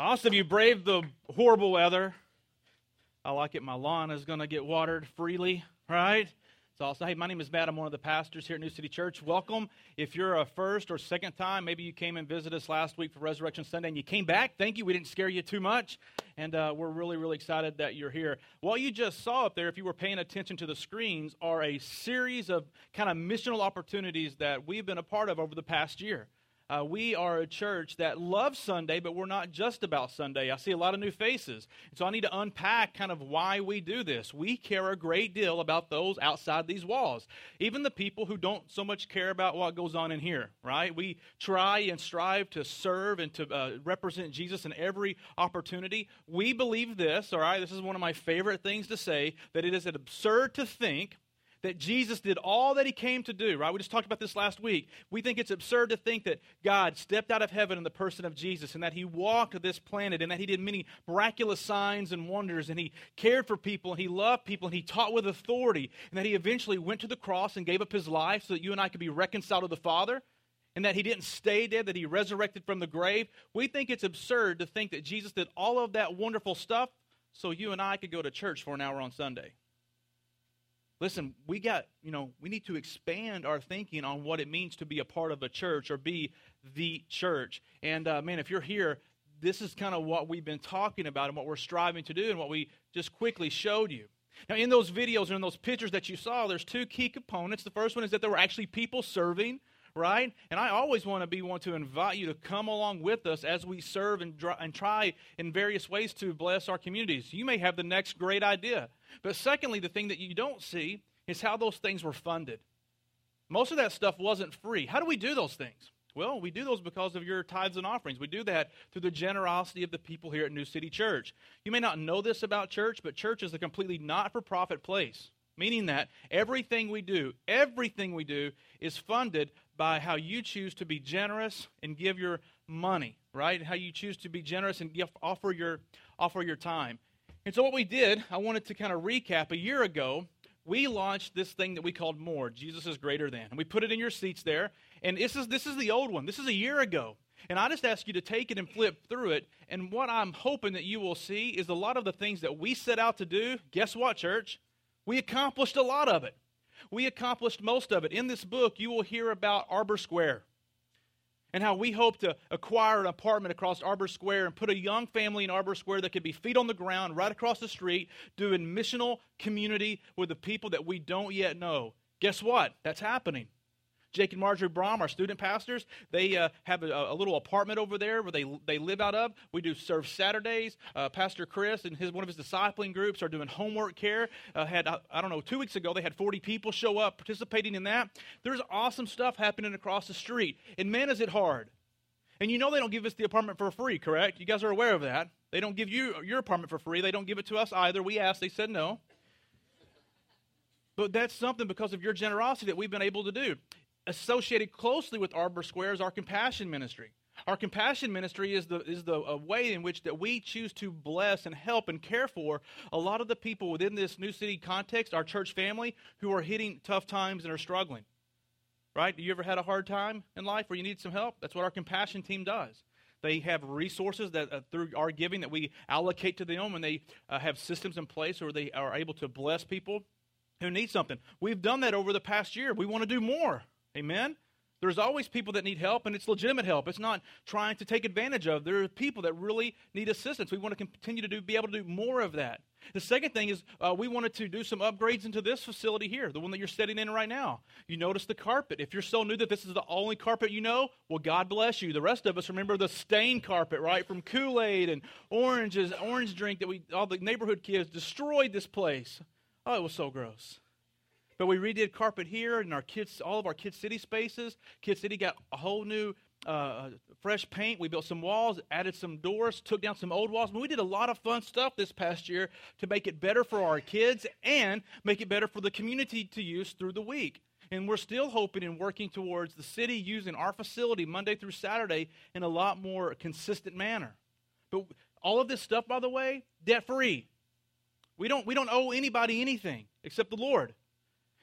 Awesome. You braved the horrible weather. I like it. My lawn is going to get watered freely, right? It's awesome. Hey, my name is Matt. I'm one of the pastors here at New City Church. Welcome. If you're a first or second time, maybe you came and visited us last week for Resurrection Sunday and you came back. Thank you. We didn't scare you too much. And uh, we're really, really excited that you're here. What you just saw up there, if you were paying attention to the screens, are a series of kind of missional opportunities that we've been a part of over the past year. Uh, we are a church that loves Sunday, but we're not just about Sunday. I see a lot of new faces. So I need to unpack kind of why we do this. We care a great deal about those outside these walls, even the people who don't so much care about what goes on in here, right? We try and strive to serve and to uh, represent Jesus in every opportunity. We believe this, all right? This is one of my favorite things to say that it is absurd to think that Jesus did all that he came to do, right? We just talked about this last week. We think it's absurd to think that God stepped out of heaven in the person of Jesus and that he walked this planet and that he did many miraculous signs and wonders and he cared for people and he loved people and he taught with authority and that he eventually went to the cross and gave up his life so that you and I could be reconciled to the Father and that he didn't stay dead, that he resurrected from the grave. We think it's absurd to think that Jesus did all of that wonderful stuff so you and I could go to church for an hour on Sunday. Listen, we got, you know, we need to expand our thinking on what it means to be a part of a church or be the church. And uh, man, if you're here, this is kind of what we've been talking about and what we're striving to do and what we just quickly showed you. Now, in those videos and in those pictures that you saw, there's two key components. The first one is that there were actually people serving, right? And I always want to be one to invite you to come along with us as we serve and, and try in various ways to bless our communities. You may have the next great idea. But secondly, the thing that you don't see is how those things were funded. Most of that stuff wasn't free. How do we do those things? Well, we do those because of your tithes and offerings. We do that through the generosity of the people here at New City Church. You may not know this about church, but church is a completely not for profit place, meaning that everything we do, everything we do, is funded by how you choose to be generous and give your money, right? How you choose to be generous and give, offer, your, offer your time. And so, what we did, I wanted to kind of recap. A year ago, we launched this thing that we called More Jesus is Greater Than. And we put it in your seats there. And this is, this is the old one. This is a year ago. And I just ask you to take it and flip through it. And what I'm hoping that you will see is a lot of the things that we set out to do. Guess what, church? We accomplished a lot of it. We accomplished most of it. In this book, you will hear about Arbor Square and how we hope to acquire an apartment across Arbor Square and put a young family in Arbor Square that could be feet on the ground right across the street doing missional community with the people that we don't yet know. Guess what? That's happening. Jake and Marjorie Brom, our student pastors, they uh, have a, a, little apartment over there where they, they live out of. We do serve Saturdays. Uh, Pastor Chris and his one of his discipling groups are doing homework care. Uh, had I, I don't know two weeks ago they had 40 people show up participating in that. There's awesome stuff happening across the street. And man, is it hard. And you know they don't give us the apartment for free, correct? You guys are aware of that. They don't give you your apartment for free. They don't give it to us either. We asked, they said no. But that's something because of your generosity that we've been able to do associated closely with Arbor Square is our compassion ministry. Our compassion ministry is the is the way in which that we choose to bless and help and care for a lot of the people within this new city context, our church family, who are hitting tough times and are struggling. Right? You ever had a hard time in life where you need some help? That's what our compassion team does. They have resources that uh, through our giving that we allocate to them, and they uh, have systems in place where they are able to bless people who need something. We've done that over the past year. We want to do more. Amen? There's always people that need help, and it's legitimate help. It's not trying to take advantage of. There are people that really need assistance. We want to continue to do, be able to do more of that. The second thing is uh, we wanted to do some upgrades into this facility here, the one that you're sitting in right now. You notice the carpet. If you're so new that this is the only carpet you know, well, God bless you. The rest of us remember the stained carpet, right, from Kool Aid and oranges, orange drink that we all the neighborhood kids destroyed this place. Oh, it was so gross. But we redid carpet here in our kids, all of our Kid City spaces. Kid City got a whole new uh, fresh paint. We built some walls, added some doors, took down some old walls. But we did a lot of fun stuff this past year to make it better for our kids and make it better for the community to use through the week. And we're still hoping and working towards the city using our facility Monday through Saturday in a lot more consistent manner. But all of this stuff, by the way, debt free. We don't, we don't owe anybody anything except the Lord.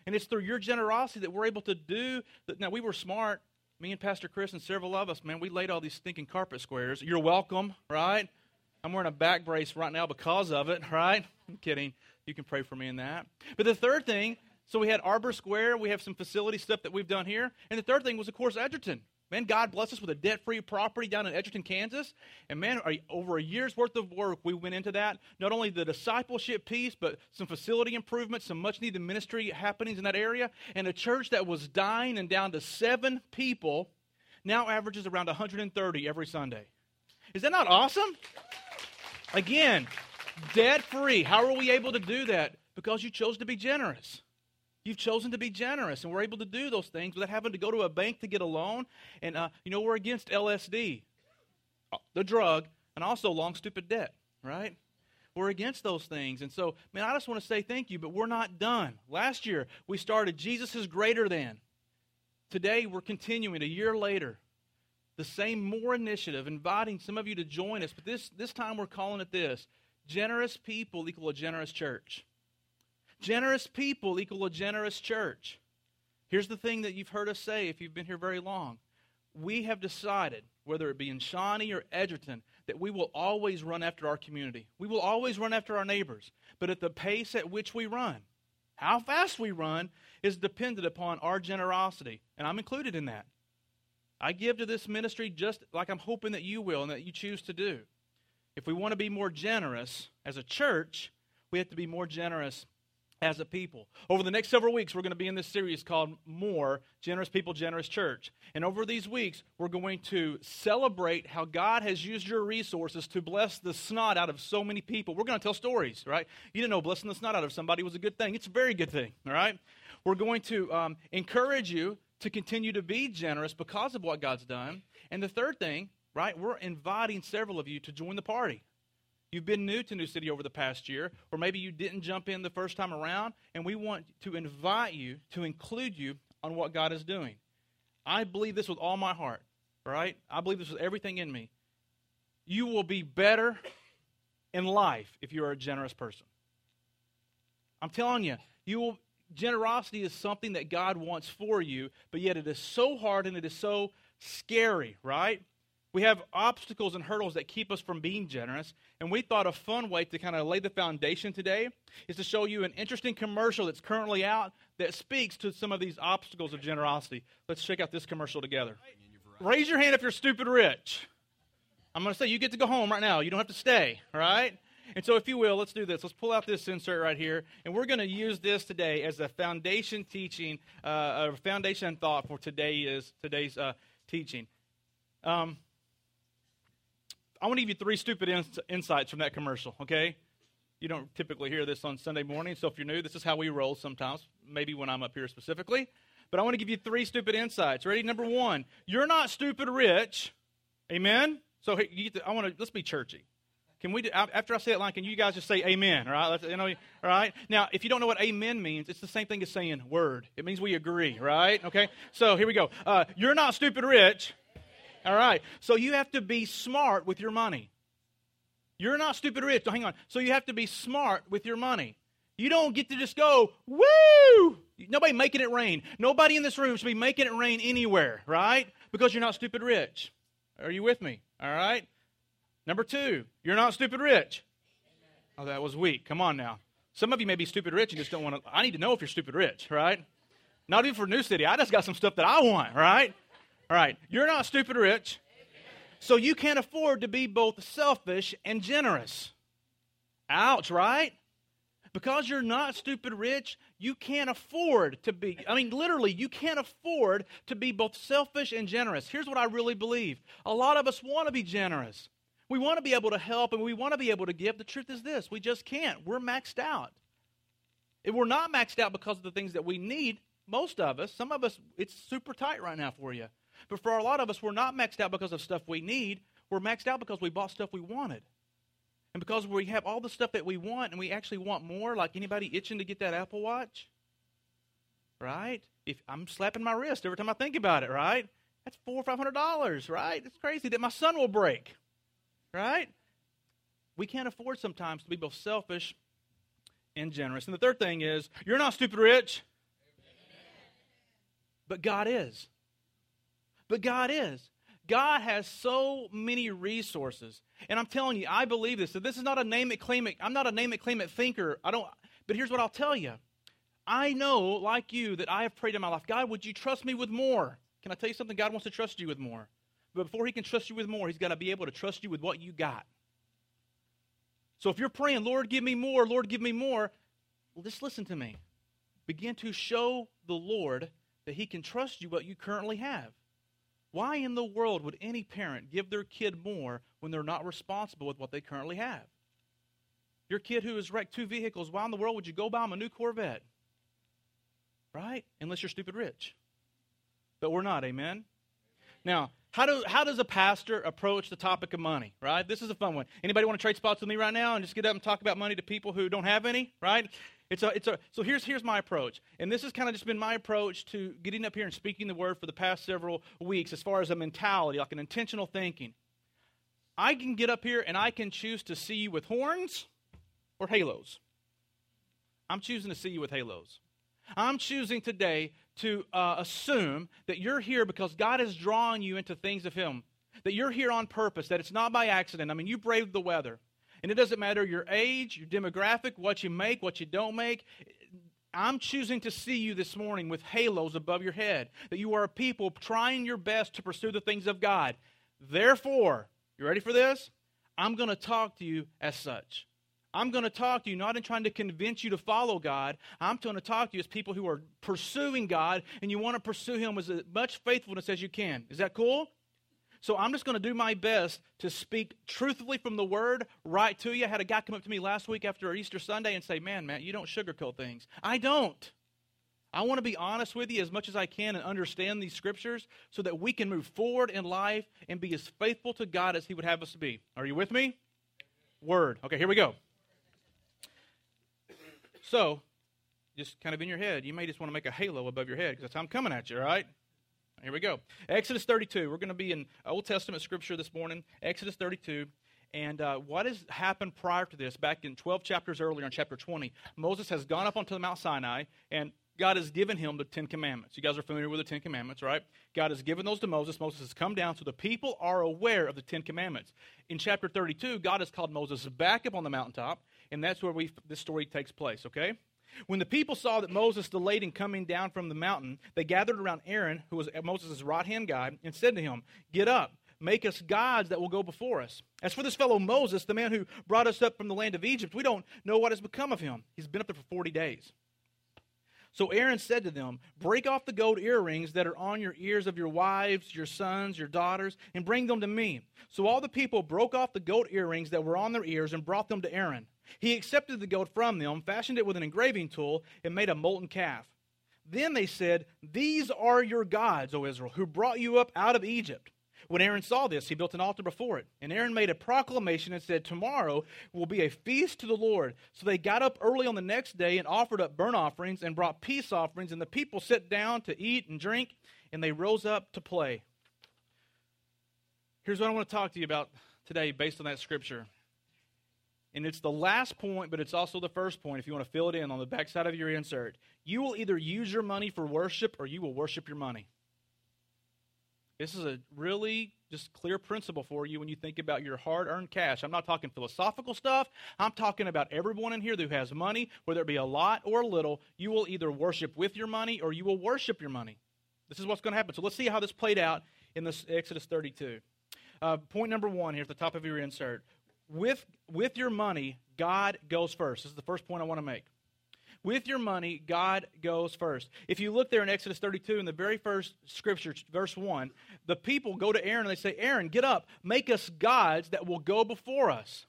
And it's through your generosity that we're able to do that. Now, we were smart. Me and Pastor Chris and several of us, man, we laid all these stinking carpet squares. You're welcome, right? I'm wearing a back brace right now because of it, right? I'm kidding. You can pray for me in that. But the third thing, so we had Arbor Square, we have some facility stuff that we've done here. And the third thing was, of course, Edgerton. Man, God bless us with a debt free property down in Edgerton, Kansas. And man, over a year's worth of work, we went into that. Not only the discipleship piece, but some facility improvements, some much needed ministry happenings in that area. And a church that was dying and down to seven people now averages around 130 every Sunday. Is that not awesome? Again, debt free. How are we able to do that? Because you chose to be generous. You've chosen to be generous, and we're able to do those things without having to go to a bank to get a loan. And, uh, you know, we're against LSD, uh, the drug, and also long, stupid debt, right? We're against those things. And so, man, I just want to say thank you, but we're not done. Last year, we started Jesus is greater than. Today, we're continuing a year later. The same more initiative, inviting some of you to join us, but this, this time we're calling it this generous people equal a generous church. Generous people equal a generous church. Here's the thing that you've heard us say if you've been here very long. We have decided, whether it be in Shawnee or Edgerton, that we will always run after our community. We will always run after our neighbors, but at the pace at which we run. How fast we run is dependent upon our generosity, and I'm included in that. I give to this ministry just like I'm hoping that you will and that you choose to do. If we want to be more generous as a church, we have to be more generous as a people. Over the next several weeks, we're going to be in this series called More Generous People, Generous Church. And over these weeks, we're going to celebrate how God has used your resources to bless the snot out of so many people. We're going to tell stories, right? You didn't know blessing the snot out of somebody was a good thing. It's a very good thing, all right? We're going to um, encourage you to continue to be generous because of what God's done. And the third thing, right, we're inviting several of you to join the party. You've been new to New City over the past year, or maybe you didn't jump in the first time around, and we want to invite you to include you on what God is doing. I believe this with all my heart, right? I believe this with everything in me. You will be better in life if you are a generous person. I'm telling you, you will generosity is something that God wants for you, but yet it is so hard and it is so scary, right? We have obstacles and hurdles that keep us from being generous. And we thought a fun way to kind of lay the foundation today is to show you an interesting commercial that's currently out that speaks to some of these obstacles of generosity. Let's check out this commercial together. Raise your hand if you're stupid rich. I'm going to say you get to go home right now. You don't have to stay, right? And so, if you will, let's do this. Let's pull out this insert right here, and we're going to use this today as a foundation teaching, uh, a foundation thought for today is today's uh, teaching. Um, I want to give you three stupid ins- insights from that commercial, okay? You don't typically hear this on Sunday morning, so if you're new, this is how we roll sometimes, maybe when I'm up here specifically. But I want to give you three stupid insights. Ready? Number one, you're not stupid rich. Amen? So to, I want to, let's be churchy. Can we, do, after I say that line, can you guys just say amen? All right? Let's, you know, all right? Now, if you don't know what amen means, it's the same thing as saying word. It means we agree, right? Okay? So here we go. Uh, you're not stupid rich. All right. So you have to be smart with your money. You're not stupid rich. So hang on. So you have to be smart with your money. You don't get to just go, woo! Nobody making it rain. Nobody in this room should be making it rain anywhere, right? Because you're not stupid rich. Are you with me? All right. Number two, you're not stupid rich. Oh, that was weak. Come on now. Some of you may be stupid rich and just don't want to. I need to know if you're stupid rich, right? Not even for New City. I just got some stuff that I want, right? All right, you're not stupid rich. So you can't afford to be both selfish and generous. Ouch, right? Because you're not stupid rich, you can't afford to be, I mean, literally, you can't afford to be both selfish and generous. Here's what I really believe a lot of us want to be generous. We want to be able to help and we want to be able to give. The truth is this we just can't. We're maxed out. If we're not maxed out because of the things that we need, most of us, some of us, it's super tight right now for you. But for a lot of us, we're not maxed out because of stuff we need. We're maxed out because we bought stuff we wanted. And because we have all the stuff that we want and we actually want more, like anybody itching to get that Apple Watch, right? If I'm slapping my wrist every time I think about it, right? That's four or five hundred dollars, right? It's crazy that my son will break. Right? We can't afford sometimes to be both selfish and generous. And the third thing is, you're not stupid rich, but God is. But God is. God has so many resources. And I'm telling you, I believe this. So this is not a name it, claim it. I'm not a name it, claim it thinker. I don't, but here's what I'll tell you. I know, like you, that I have prayed in my life, God, would you trust me with more? Can I tell you something? God wants to trust you with more. But before he can trust you with more, he's got to be able to trust you with what you got. So if you're praying, Lord, give me more, Lord, give me more, well, just listen to me. Begin to show the Lord that he can trust you what you currently have. Why in the world would any parent give their kid more when they're not responsible with what they currently have? Your kid who has wrecked two vehicles, why in the world would you go buy him a new Corvette? Right? Unless you're stupid rich. But we're not, amen? Now, how, do, how does a pastor approach the topic of money, right? This is a fun one. Anybody want to trade spots with me right now and just get up and talk about money to people who don't have any, right? It's a, it's a, so here's, here's my approach. And this has kind of just been my approach to getting up here and speaking the word for the past several weeks as far as a mentality, like an intentional thinking. I can get up here and I can choose to see you with horns or halos. I'm choosing to see you with halos. I'm choosing today to uh, assume that you're here because God is drawing you into things of Him, that you're here on purpose, that it's not by accident. I mean, you braved the weather. And it doesn't matter your age, your demographic, what you make, what you don't make. I'm choosing to see you this morning with halos above your head, that you are a people trying your best to pursue the things of God. Therefore, you ready for this? I'm going to talk to you as such. I'm going to talk to you not in trying to convince you to follow God. I'm going to talk to you as people who are pursuing God and you want to pursue Him with as much faithfulness as you can. Is that cool? So I'm just going to do my best to speak truthfully from the word right to you. I had a guy come up to me last week after Easter Sunday and say, Man, Matt, you don't sugarcoat things. I don't. I want to be honest with you as much as I can and understand these scriptures so that we can move forward in life and be as faithful to God as He would have us to be. Are you with me? Word. Okay, here we go. So, just kind of in your head, you may just want to make a halo above your head because that's how I'm coming at you, right? Here we go. Exodus 32. We're going to be in Old Testament scripture this morning. Exodus 32. And uh, what has happened prior to this, back in 12 chapters earlier in chapter 20, Moses has gone up onto the Mount Sinai, and God has given him the Ten Commandments. You guys are familiar with the Ten Commandments, right? God has given those to Moses. Moses has come down, so the people are aware of the Ten Commandments. In chapter 32, God has called Moses back up on the mountaintop, and that's where we, this story takes place, okay? When the people saw that Moses delayed in coming down from the mountain, they gathered around Aaron, who was Moses' right hand guy, and said to him, Get up, make us gods that will go before us. As for this fellow Moses, the man who brought us up from the land of Egypt, we don't know what has become of him. He's been up there for 40 days. So Aaron said to them, Break off the gold earrings that are on your ears of your wives, your sons, your daughters, and bring them to me. So all the people broke off the gold earrings that were on their ears and brought them to Aaron. He accepted the gold from them, fashioned it with an engraving tool, and made a molten calf. Then they said, These are your gods, O Israel, who brought you up out of Egypt. When Aaron saw this, he built an altar before it. And Aaron made a proclamation and said, Tomorrow will be a feast to the Lord. So they got up early on the next day and offered up burnt offerings and brought peace offerings. And the people sat down to eat and drink, and they rose up to play. Here's what I want to talk to you about today based on that scripture. And it's the last point, but it's also the first point if you want to fill it in on the backside of your insert. You will either use your money for worship or you will worship your money. This is a really just clear principle for you when you think about your hard earned cash. I'm not talking philosophical stuff. I'm talking about everyone in here who has money, whether it be a lot or a little. You will either worship with your money or you will worship your money. This is what's going to happen. So let's see how this played out in this Exodus 32. Uh, point number one here at the top of your insert with, with your money, God goes first. This is the first point I want to make. With your money, God goes first. If you look there in Exodus 32, in the very first scripture, verse 1, the people go to Aaron and they say, Aaron, get up, make us gods that will go before us.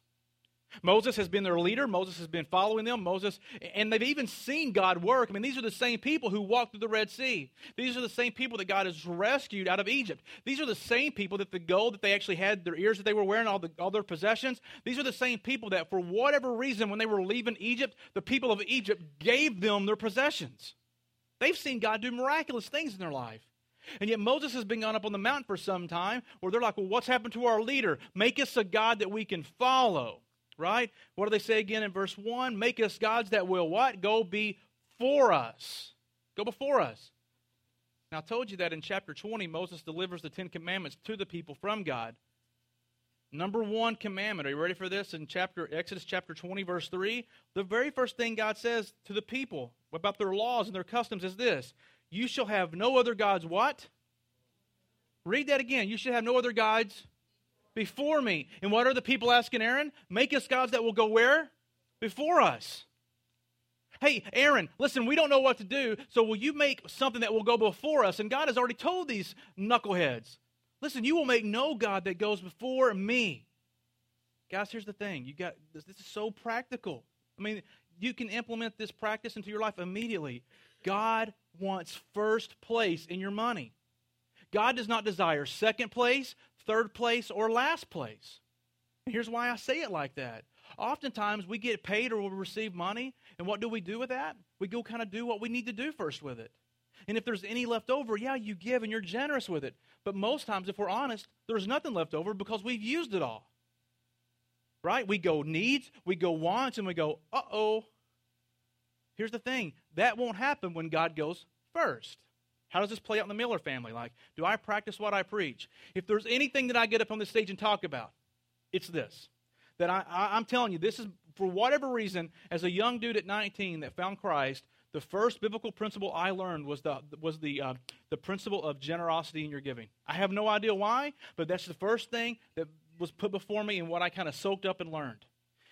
Moses has been their leader. Moses has been following them. Moses, and they've even seen God work. I mean, these are the same people who walked through the Red Sea. These are the same people that God has rescued out of Egypt. These are the same people that the gold that they actually had, their ears that they were wearing, all, the, all their possessions. These are the same people that, for whatever reason, when they were leaving Egypt, the people of Egypt gave them their possessions. They've seen God do miraculous things in their life. And yet Moses has been gone up on the mountain for some time where they're like, well, what's happened to our leader? Make us a God that we can follow right? What do they say again in verse 1? Make us gods that will what? Go before us. Go before us. Now, I told you that in chapter 20, Moses delivers the Ten Commandments to the people from God. Number one commandment. Are you ready for this? In chapter Exodus chapter 20, verse 3, the very first thing God says to the people about their laws and their customs is this You shall have no other gods what? Read that again. You should have no other gods before me. And what are the people asking Aaron? Make us gods that will go where? Before us. Hey, Aaron, listen, we don't know what to do, so will you make something that will go before us? And God has already told these knuckleheads, listen, you will make no God that goes before me. Guys, here's the thing. You got this, this is so practical. I mean, you can implement this practice into your life immediately. God wants first place in your money. God does not desire second place, third place, or last place. Here's why I say it like that. Oftentimes we get paid or we receive money, and what do we do with that? We go kind of do what we need to do first with it. And if there's any left over, yeah, you give and you're generous with it. But most times, if we're honest, there's nothing left over because we've used it all. Right? We go needs, we go wants, and we go, uh oh. Here's the thing that won't happen when God goes first. How does this play out in the Miller family? Like, do I practice what I preach? If there's anything that I get up on the stage and talk about, it's this that I, I, am telling you, this is for whatever reason, as a young dude at 19 that found Christ, the first biblical principle I learned was the was the uh, the principle of generosity in your giving. I have no idea why, but that's the first thing that was put before me and what I kind of soaked up and learned.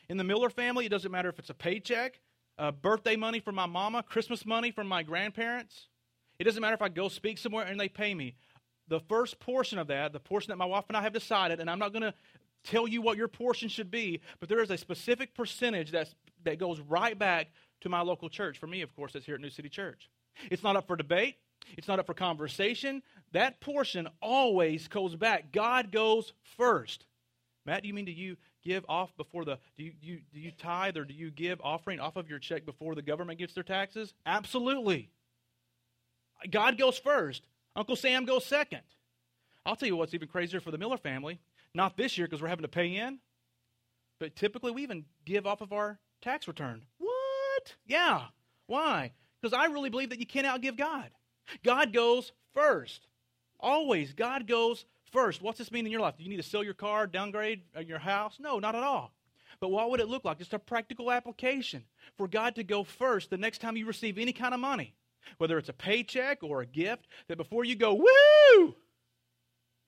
In the Miller family, it doesn't matter if it's a paycheck, uh, birthday money from my mama, Christmas money from my grandparents. It doesn't matter if I go speak somewhere and they pay me. The first portion of that, the portion that my wife and I have decided, and I'm not going to tell you what your portion should be, but there is a specific percentage that's, that goes right back to my local church. For me, of course, it's here at New City Church. It's not up for debate, it's not up for conversation. That portion always goes back. God goes first. Matt, do you mean do you give off before the do you, you do you tithe or do you give offering off of your check before the government gets their taxes? Absolutely. God goes first. Uncle Sam goes second. I'll tell you what's even crazier for the Miller family. Not this year because we're having to pay in, but typically we even give off of our tax return. What? Yeah. Why? Because I really believe that you can't outgive God. God goes first. Always, God goes first. What's this mean in your life? Do you need to sell your car, downgrade uh, your house? No, not at all. But what would it look like? Just a practical application for God to go first the next time you receive any kind of money, whether it's a paycheck or a gift, that before you go, woo,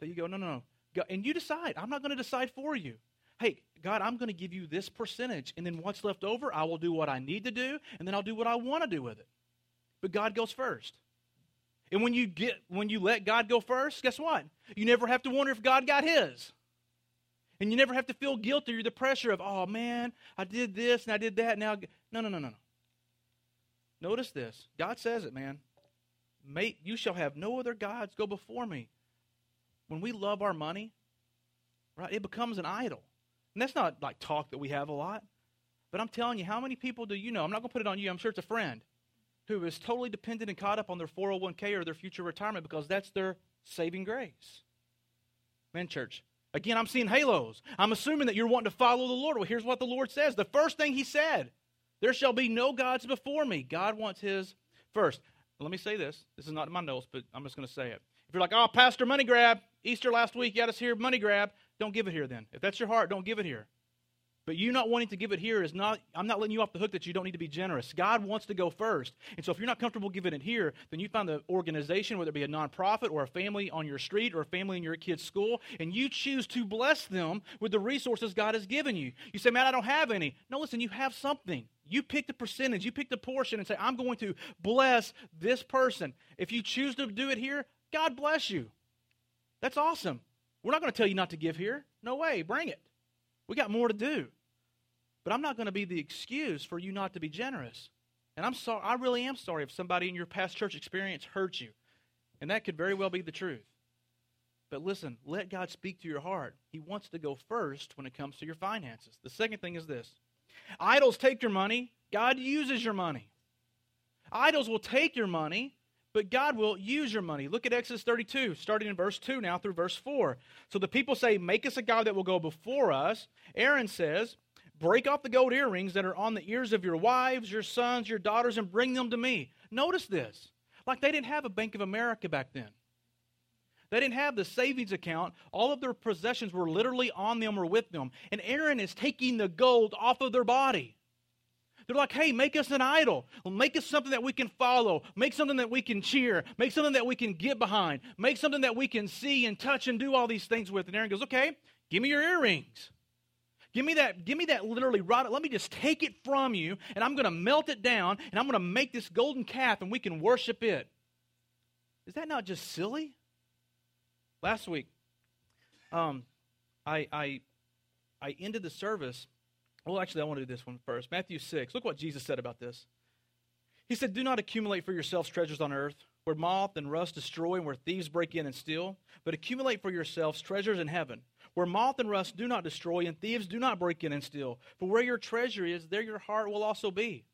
that you go, no, no, no. And you decide. I'm not going to decide for you. Hey, God, I'm going to give you this percentage, and then what's left over, I will do what I need to do, and then I'll do what I want to do with it. But God goes first. And when you get when you let God go first, guess what? You never have to wonder if God got his. And you never have to feel guilty or the pressure of, oh man, I did this and I did that. Now, no, no, no, no, no. Notice this. God says it, man. Mate, you shall have no other gods go before me when we love our money, right, it becomes an idol. And that's not like talk that we have a lot. But I'm telling you, how many people do you know? I'm not going to put it on you. I'm sure it's a friend who is totally dependent and caught up on their 401k or their future retirement because that's their saving grace. Men, church, again, I'm seeing halos. I'm assuming that you're wanting to follow the Lord. Well, here's what the Lord says. The first thing He said, there shall be no gods before me. God wants His first. Let me say this. This is not in my notes, but I'm just going to say it. If you're like, oh, Pastor, money grab, Easter last week, you had us here, money grab, don't give it here then. If that's your heart, don't give it here. But you not wanting to give it here is not, I'm not letting you off the hook that you don't need to be generous. God wants to go first. And so if you're not comfortable giving it here, then you find the organization, whether it be a nonprofit or a family on your street or a family in your kid's school, and you choose to bless them with the resources God has given you. You say, man, I don't have any. No, listen, you have something. You pick the percentage, you pick the portion and say, I'm going to bless this person. If you choose to do it here, God bless you. That's awesome. We're not going to tell you not to give here. No way. Bring it. We got more to do. But I'm not going to be the excuse for you not to be generous. And I'm sorry, I really am sorry if somebody in your past church experience hurt you. And that could very well be the truth. But listen, let God speak to your heart. He wants to go first when it comes to your finances. The second thing is this idols take your money, God uses your money. Idols will take your money, but God will use your money. Look at Exodus 32, starting in verse 2 now through verse 4. So the people say, Make us a God that will go before us. Aaron says, Break off the gold earrings that are on the ears of your wives, your sons, your daughters, and bring them to me. Notice this. Like they didn't have a Bank of America back then. They didn't have the savings account. All of their possessions were literally on them or with them. And Aaron is taking the gold off of their body. They're like, hey, make us an idol. Make us something that we can follow. Make something that we can cheer. Make something that we can get behind. Make something that we can see and touch and do all these things with. And Aaron goes, okay, give me your earrings. Give me that, give me that literally. Let me just take it from you, and I'm going to melt it down, and I'm going to make this golden calf, and we can worship it. Is that not just silly? Last week, um, I, I, I ended the service well, actually, I want to do this one first. Matthew 6. Look what Jesus said about this. He said, Do not accumulate for yourselves treasures on earth, where moth and rust destroy and where thieves break in and steal, but accumulate for yourselves treasures in heaven, where moth and rust do not destroy and thieves do not break in and steal. For where your treasure is, there your heart will also be.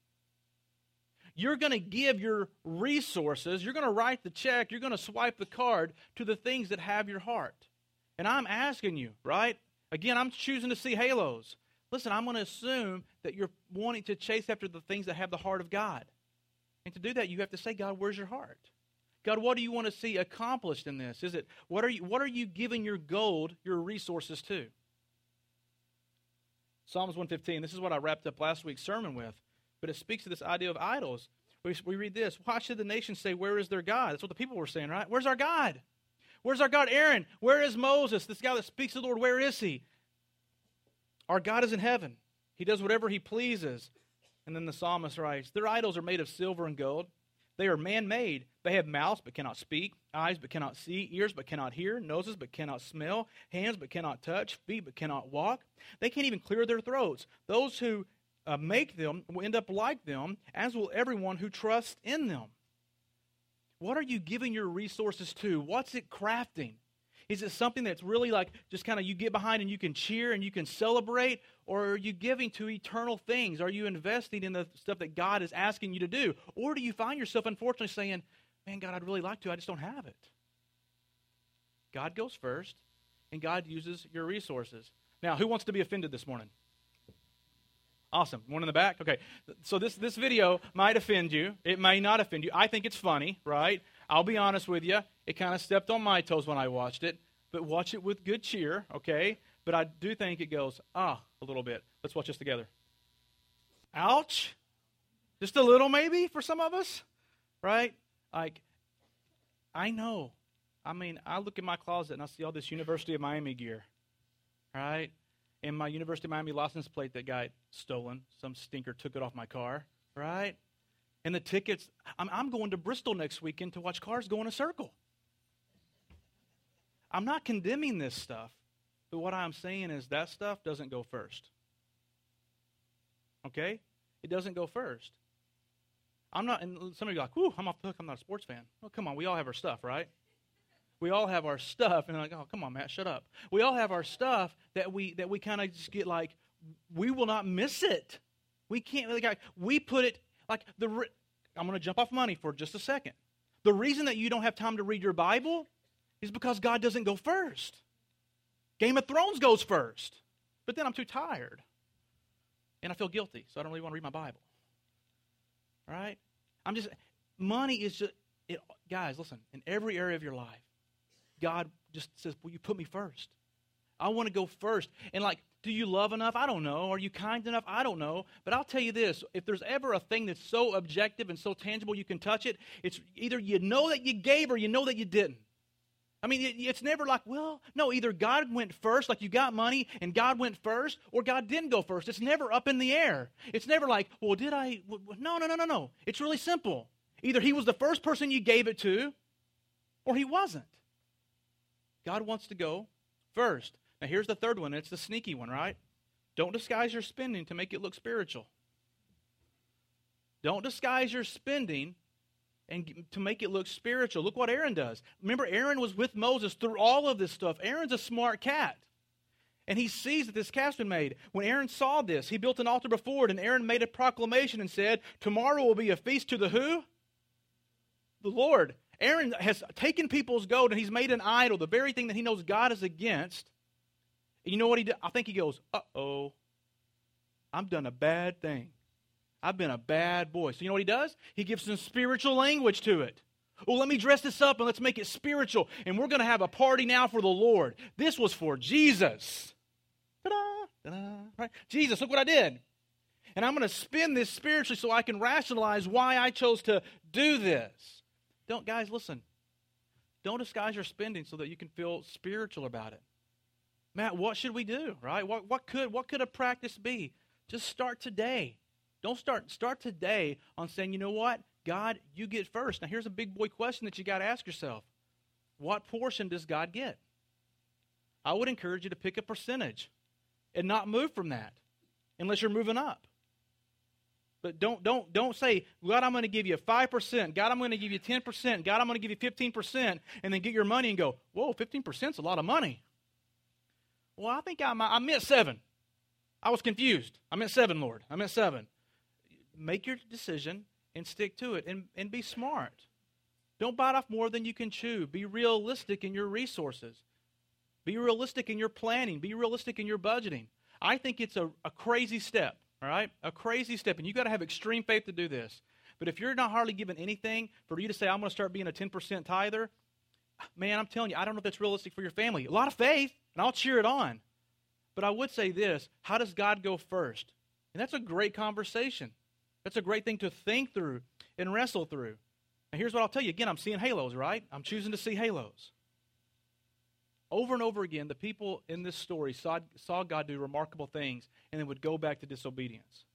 You're going to give your resources, you're going to write the check, you're going to swipe the card to the things that have your heart. And I'm asking you, right? Again, I'm choosing to see halos. Listen, I'm going to assume that you're wanting to chase after the things that have the heart of God. And to do that, you have to say, God, where's your heart? God, what do you want to see accomplished in this? Is it what are you what are you giving your gold, your resources to? Psalms 115. This is what I wrapped up last week's sermon with, but it speaks to this idea of idols. We, we read this. Why should the nation say, Where is their God? That's what the people were saying, right? Where's our God? Where's our God? Aaron, where is Moses? This guy that speaks to the Lord, where is he? Our God is in heaven. He does whatever he pleases. And then the psalmist writes Their idols are made of silver and gold. They are man made. They have mouths but cannot speak, eyes but cannot see, ears but cannot hear, noses but cannot smell, hands but cannot touch, feet but cannot walk. They can't even clear their throats. Those who uh, make them will end up like them, as will everyone who trusts in them. What are you giving your resources to? What's it crafting? Is it something that's really like just kind of you get behind and you can cheer and you can celebrate? Or are you giving to eternal things? Are you investing in the stuff that God is asking you to do? Or do you find yourself, unfortunately, saying, Man, God, I'd really like to, I just don't have it? God goes first, and God uses your resources. Now, who wants to be offended this morning? Awesome. One in the back? Okay. So this, this video might offend you. It may not offend you. I think it's funny, right? I'll be honest with you. It kind of stepped on my toes when I watched it, but watch it with good cheer, okay? But I do think it goes, ah, a little bit. Let's watch this together. Ouch. Just a little, maybe, for some of us, right? Like, I know. I mean, I look in my closet and I see all this University of Miami gear, right? And my University of Miami license plate that got stolen. Some stinker took it off my car, right? And the tickets, I'm, I'm going to Bristol next weekend to watch cars go in a circle. I'm not condemning this stuff, but what I'm saying is that stuff doesn't go first. Okay? It doesn't go first. I'm not, and some of you are like, whew, I'm off the hook. I'm not a sports fan. Well, come on. We all have our stuff, right? We all have our stuff, and like, oh, come on, Matt, shut up. We all have our stuff that we that we kind of just get like, we will not miss it. We can't. really Like, we put it like the. I'm going to jump off money for just a second. The reason that you don't have time to read your Bible is because God doesn't go first. Game of Thrones goes first, but then I'm too tired. And I feel guilty, so I don't really want to read my Bible. All right? I'm just, money is just, it, guys, listen, in every area of your life, God just says, Will you put me first? I want to go first. And like, do you love enough? I don't know. Are you kind enough? I don't know. But I'll tell you this if there's ever a thing that's so objective and so tangible you can touch it, it's either you know that you gave or you know that you didn't. I mean, it, it's never like, well, no, either God went first, like you got money and God went first, or God didn't go first. It's never up in the air. It's never like, well, did I? No, no, no, no, no. It's really simple. Either He was the first person you gave it to, or He wasn't. God wants to go first. Now, here's the third one. It's the sneaky one, right? Don't disguise your spending to make it look spiritual. Don't disguise your spending and to make it look spiritual. Look what Aaron does. Remember, Aaron was with Moses through all of this stuff. Aaron's a smart cat. And he sees that this calf's been made. When Aaron saw this, he built an altar before it, and Aaron made a proclamation and said, Tomorrow will be a feast to the who? The Lord. Aaron has taken people's gold and he's made an idol, the very thing that he knows God is against. And you know what he did? I think he goes, Uh oh, I've done a bad thing. I've been a bad boy. So you know what he does? He gives some spiritual language to it. Well, let me dress this up and let's make it spiritual. And we're going to have a party now for the Lord. This was for Jesus. Ta-da, ta-da, right? Jesus, look what I did. And I'm going to spin this spiritually so I can rationalize why I chose to do this. Don't, guys, listen. Don't disguise your spending so that you can feel spiritual about it. Matt, what should we do, right? What, what, could, what could a practice be? Just start today. Don't start, start today on saying, you know what? God, you get first. Now, here's a big boy question that you got to ask yourself What portion does God get? I would encourage you to pick a percentage and not move from that unless you're moving up. But don't don't don't say, God, I'm going to give you 5%. God, I'm going to give you 10%. God, I'm going to give you 15%, and then get your money and go, whoa, 15% is a lot of money. Well, I think I, I meant seven. I was confused. I meant seven, Lord. I meant seven. Make your decision and stick to it and, and be smart. Don't bite off more than you can chew. Be realistic in your resources. Be realistic in your planning. Be realistic in your budgeting. I think it's a, a crazy step all right? A crazy step. And you've got to have extreme faith to do this. But if you're not hardly given anything, for you to say, I'm going to start being a 10% tither, man, I'm telling you, I don't know if that's realistic for your family. A lot of faith, and I'll cheer it on. But I would say this how does God go first? And that's a great conversation. That's a great thing to think through and wrestle through. And here's what I'll tell you again I'm seeing halos, right? I'm choosing to see halos. Over and over again, the people in this story saw, saw God do remarkable things and then would go back to disobedience.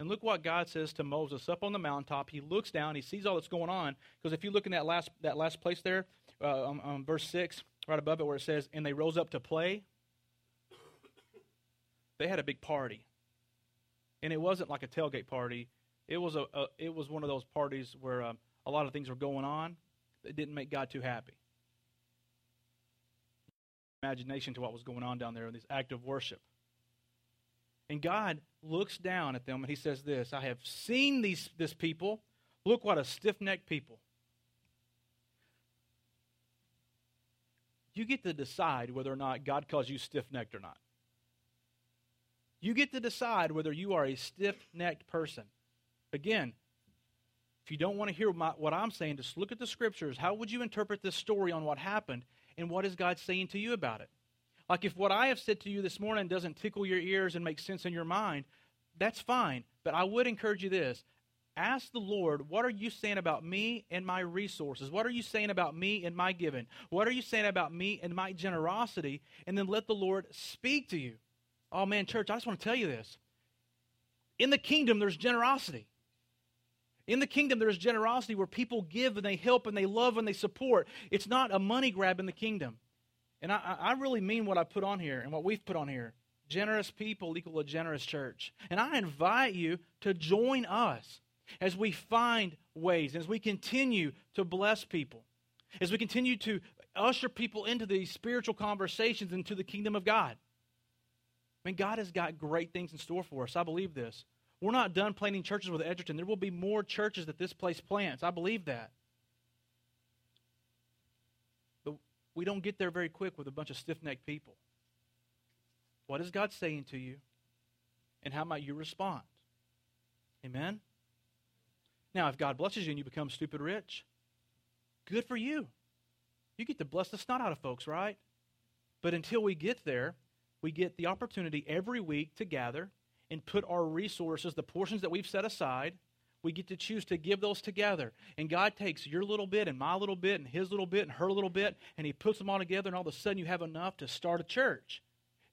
And look what God says to Moses up on the mountaintop. He looks down, he sees all that's going on. Because if you look in that last, that last place there, uh, on, on verse 6, right above it, where it says, And they rose up to play, they had a big party. And it wasn't like a tailgate party, it was, a, a it was one of those parties where um, a lot of things were going on that didn't make God too happy imagination to what was going on down there in this act of worship. And God looks down at them and he says this I have seen these, this people. Look what a stiff necked people. You get to decide whether or not God calls you stiff necked or not. You get to decide whether you are a stiff necked person. Again, if you don't want to hear my, what I'm saying, just look at the scriptures. How would you interpret this story on what happened? And what is God saying to you about it? Like if what I have said to you this morning doesn't tickle your ears and make sense in your mind, that's fine. But I would encourage you this ask the Lord, what are you saying about me and my resources? What are you saying about me and my giving? What are you saying about me and my generosity? And then let the Lord speak to you. Oh man, church, I just want to tell you this. In the kingdom, there's generosity. In the kingdom, there's generosity where people give and they help and they love and they support. It's not a money grab in the kingdom. And I, I really mean what I put on here and what we've put on here. Generous people equal a generous church. And I invite you to join us as we find ways, as we continue to bless people, as we continue to usher people into these spiritual conversations into the kingdom of God. I mean, God has got great things in store for us. I believe this. We're not done planting churches with Edgerton. There will be more churches that this place plants. I believe that. But we don't get there very quick with a bunch of stiff necked people. What is God saying to you? And how might you respond? Amen? Now, if God blesses you and you become stupid rich, good for you. You get to bless the snot out of folks, right? But until we get there, we get the opportunity every week to gather and put our resources, the portions that we've set aside, we get to choose to give those together. And God takes your little bit and my little bit and his little bit and her little bit, and He puts them all together, and all of a sudden you have enough to start a church.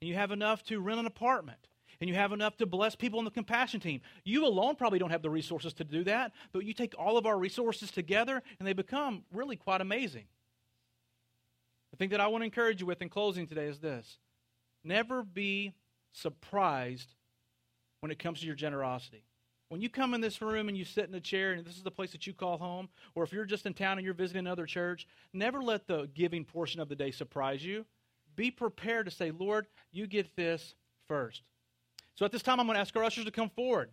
And you have enough to rent an apartment. And you have enough to bless people on the compassion team. You alone probably don't have the resources to do that, but you take all of our resources together, and they become really quite amazing. The thing that I want to encourage you with in closing today is this never be surprised when it comes to your generosity. When you come in this room and you sit in a chair and this is the place that you call home, or if you're just in town and you're visiting another church, never let the giving portion of the day surprise you. Be prepared to say, Lord, you get this first. So at this time, I'm going to ask our ushers to come forward.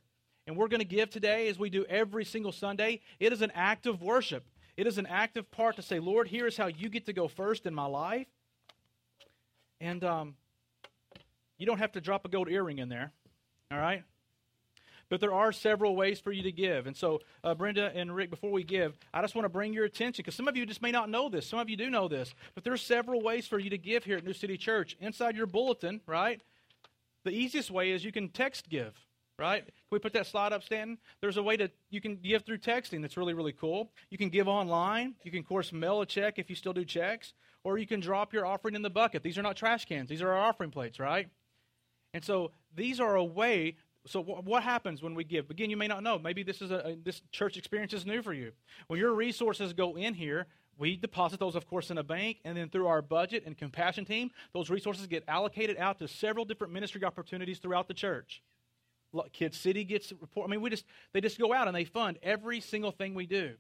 And we're going to give today, as we do every single Sunday. It is an act of worship. It is an active part to say, Lord, here is how you get to go first in my life. And um, you don't have to drop a gold earring in there. All right? But there are several ways for you to give. And so, uh, Brenda and Rick, before we give, I just want to bring your attention because some of you just may not know this. Some of you do know this. But there's several ways for you to give here at New City Church. Inside your bulletin, right? The easiest way is you can text give, right? Can we put that slide up, Stanton? There's a way to, you can give through texting that's really, really cool. You can give online. You can, of course, mail a check if you still do checks. Or you can drop your offering in the bucket. These are not trash cans, these are our offering plates, right? And so these are a way so what happens when we give? Again, you may not know. Maybe this is a, a, this church experience is new for you. When your resources go in here, we deposit those, of course, in a bank, and then through our budget and compassion team, those resources get allocated out to several different ministry opportunities throughout the church. Kid City gets report. I mean, we just they just go out and they fund every single thing we do,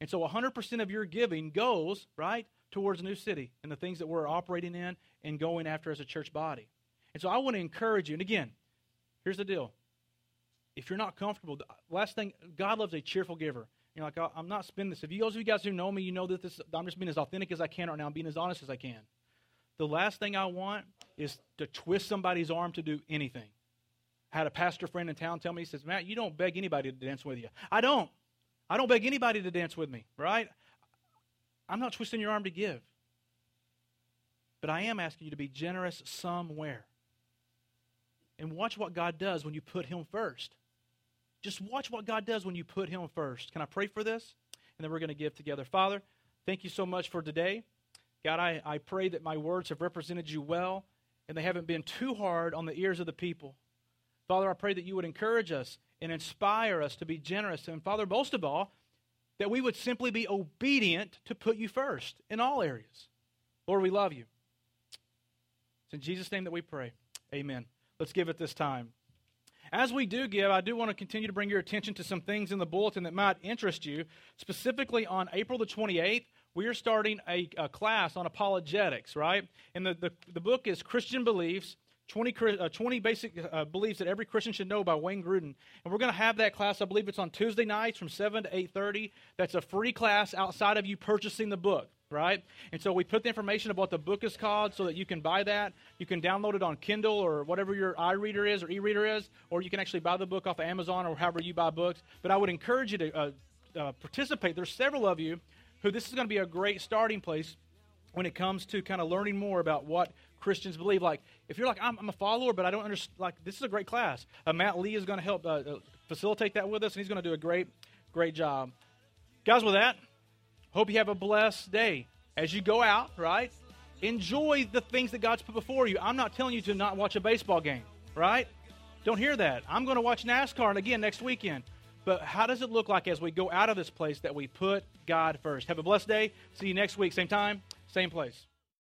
and so 100% of your giving goes right towards New City and the things that we're operating in and going after as a church body. And so I want to encourage you. And again, here's the deal: if you're not comfortable, last thing, God loves a cheerful giver. You're like, oh, I'm not spending this. If you, those of you guys who know me, you know that this, I'm just being as authentic as I can right now. I'm being as honest as I can. The last thing I want is to twist somebody's arm to do anything. I had a pastor friend in town tell me, he says, Matt, you don't beg anybody to dance with you. I don't. I don't beg anybody to dance with me, right? I'm not twisting your arm to give. But I am asking you to be generous somewhere. And watch what God does when you put Him first. Just watch what God does when you put Him first. Can I pray for this? And then we're going to give together. Father, thank you so much for today. God, I, I pray that my words have represented you well and they haven't been too hard on the ears of the people. Father, I pray that you would encourage us and inspire us to be generous. And Father, most of all, that we would simply be obedient to put you first in all areas. Lord, we love you. It's in Jesus' name that we pray. Amen. Let's give it this time. As we do give, I do want to continue to bring your attention to some things in the bulletin that might interest you. Specifically, on April the 28th, we are starting a, a class on apologetics, right? And the, the, the book is Christian Beliefs 20, uh, 20 basic uh, beliefs that every Christian should know by Wayne Grudem. And we're going to have that class. I believe it's on Tuesday nights from 7 to 8.30. That's a free class outside of you purchasing the book right? And so we put the information of what the book is called so that you can buy that. You can download it on Kindle or whatever your iReader is or e-reader is, or you can actually buy the book off of Amazon or however you buy books. But I would encourage you to uh, uh, participate. There's several of you who this is going to be a great starting place when it comes to kind of learning more about what Christians believe. Like, if you're like, I'm, I'm a follower, but I don't understand, like, this is a great class. Uh, Matt Lee is going to help uh, uh, facilitate that with us, and he's going to do a great, great job. Guys, with that, Hope you have a blessed day. As you go out, right? Enjoy the things that God's put before you. I'm not telling you to not watch a baseball game, right? Don't hear that. I'm going to watch NASCAR and again next weekend. But how does it look like as we go out of this place that we put God first? Have a blessed day. See you next week, same time, same place.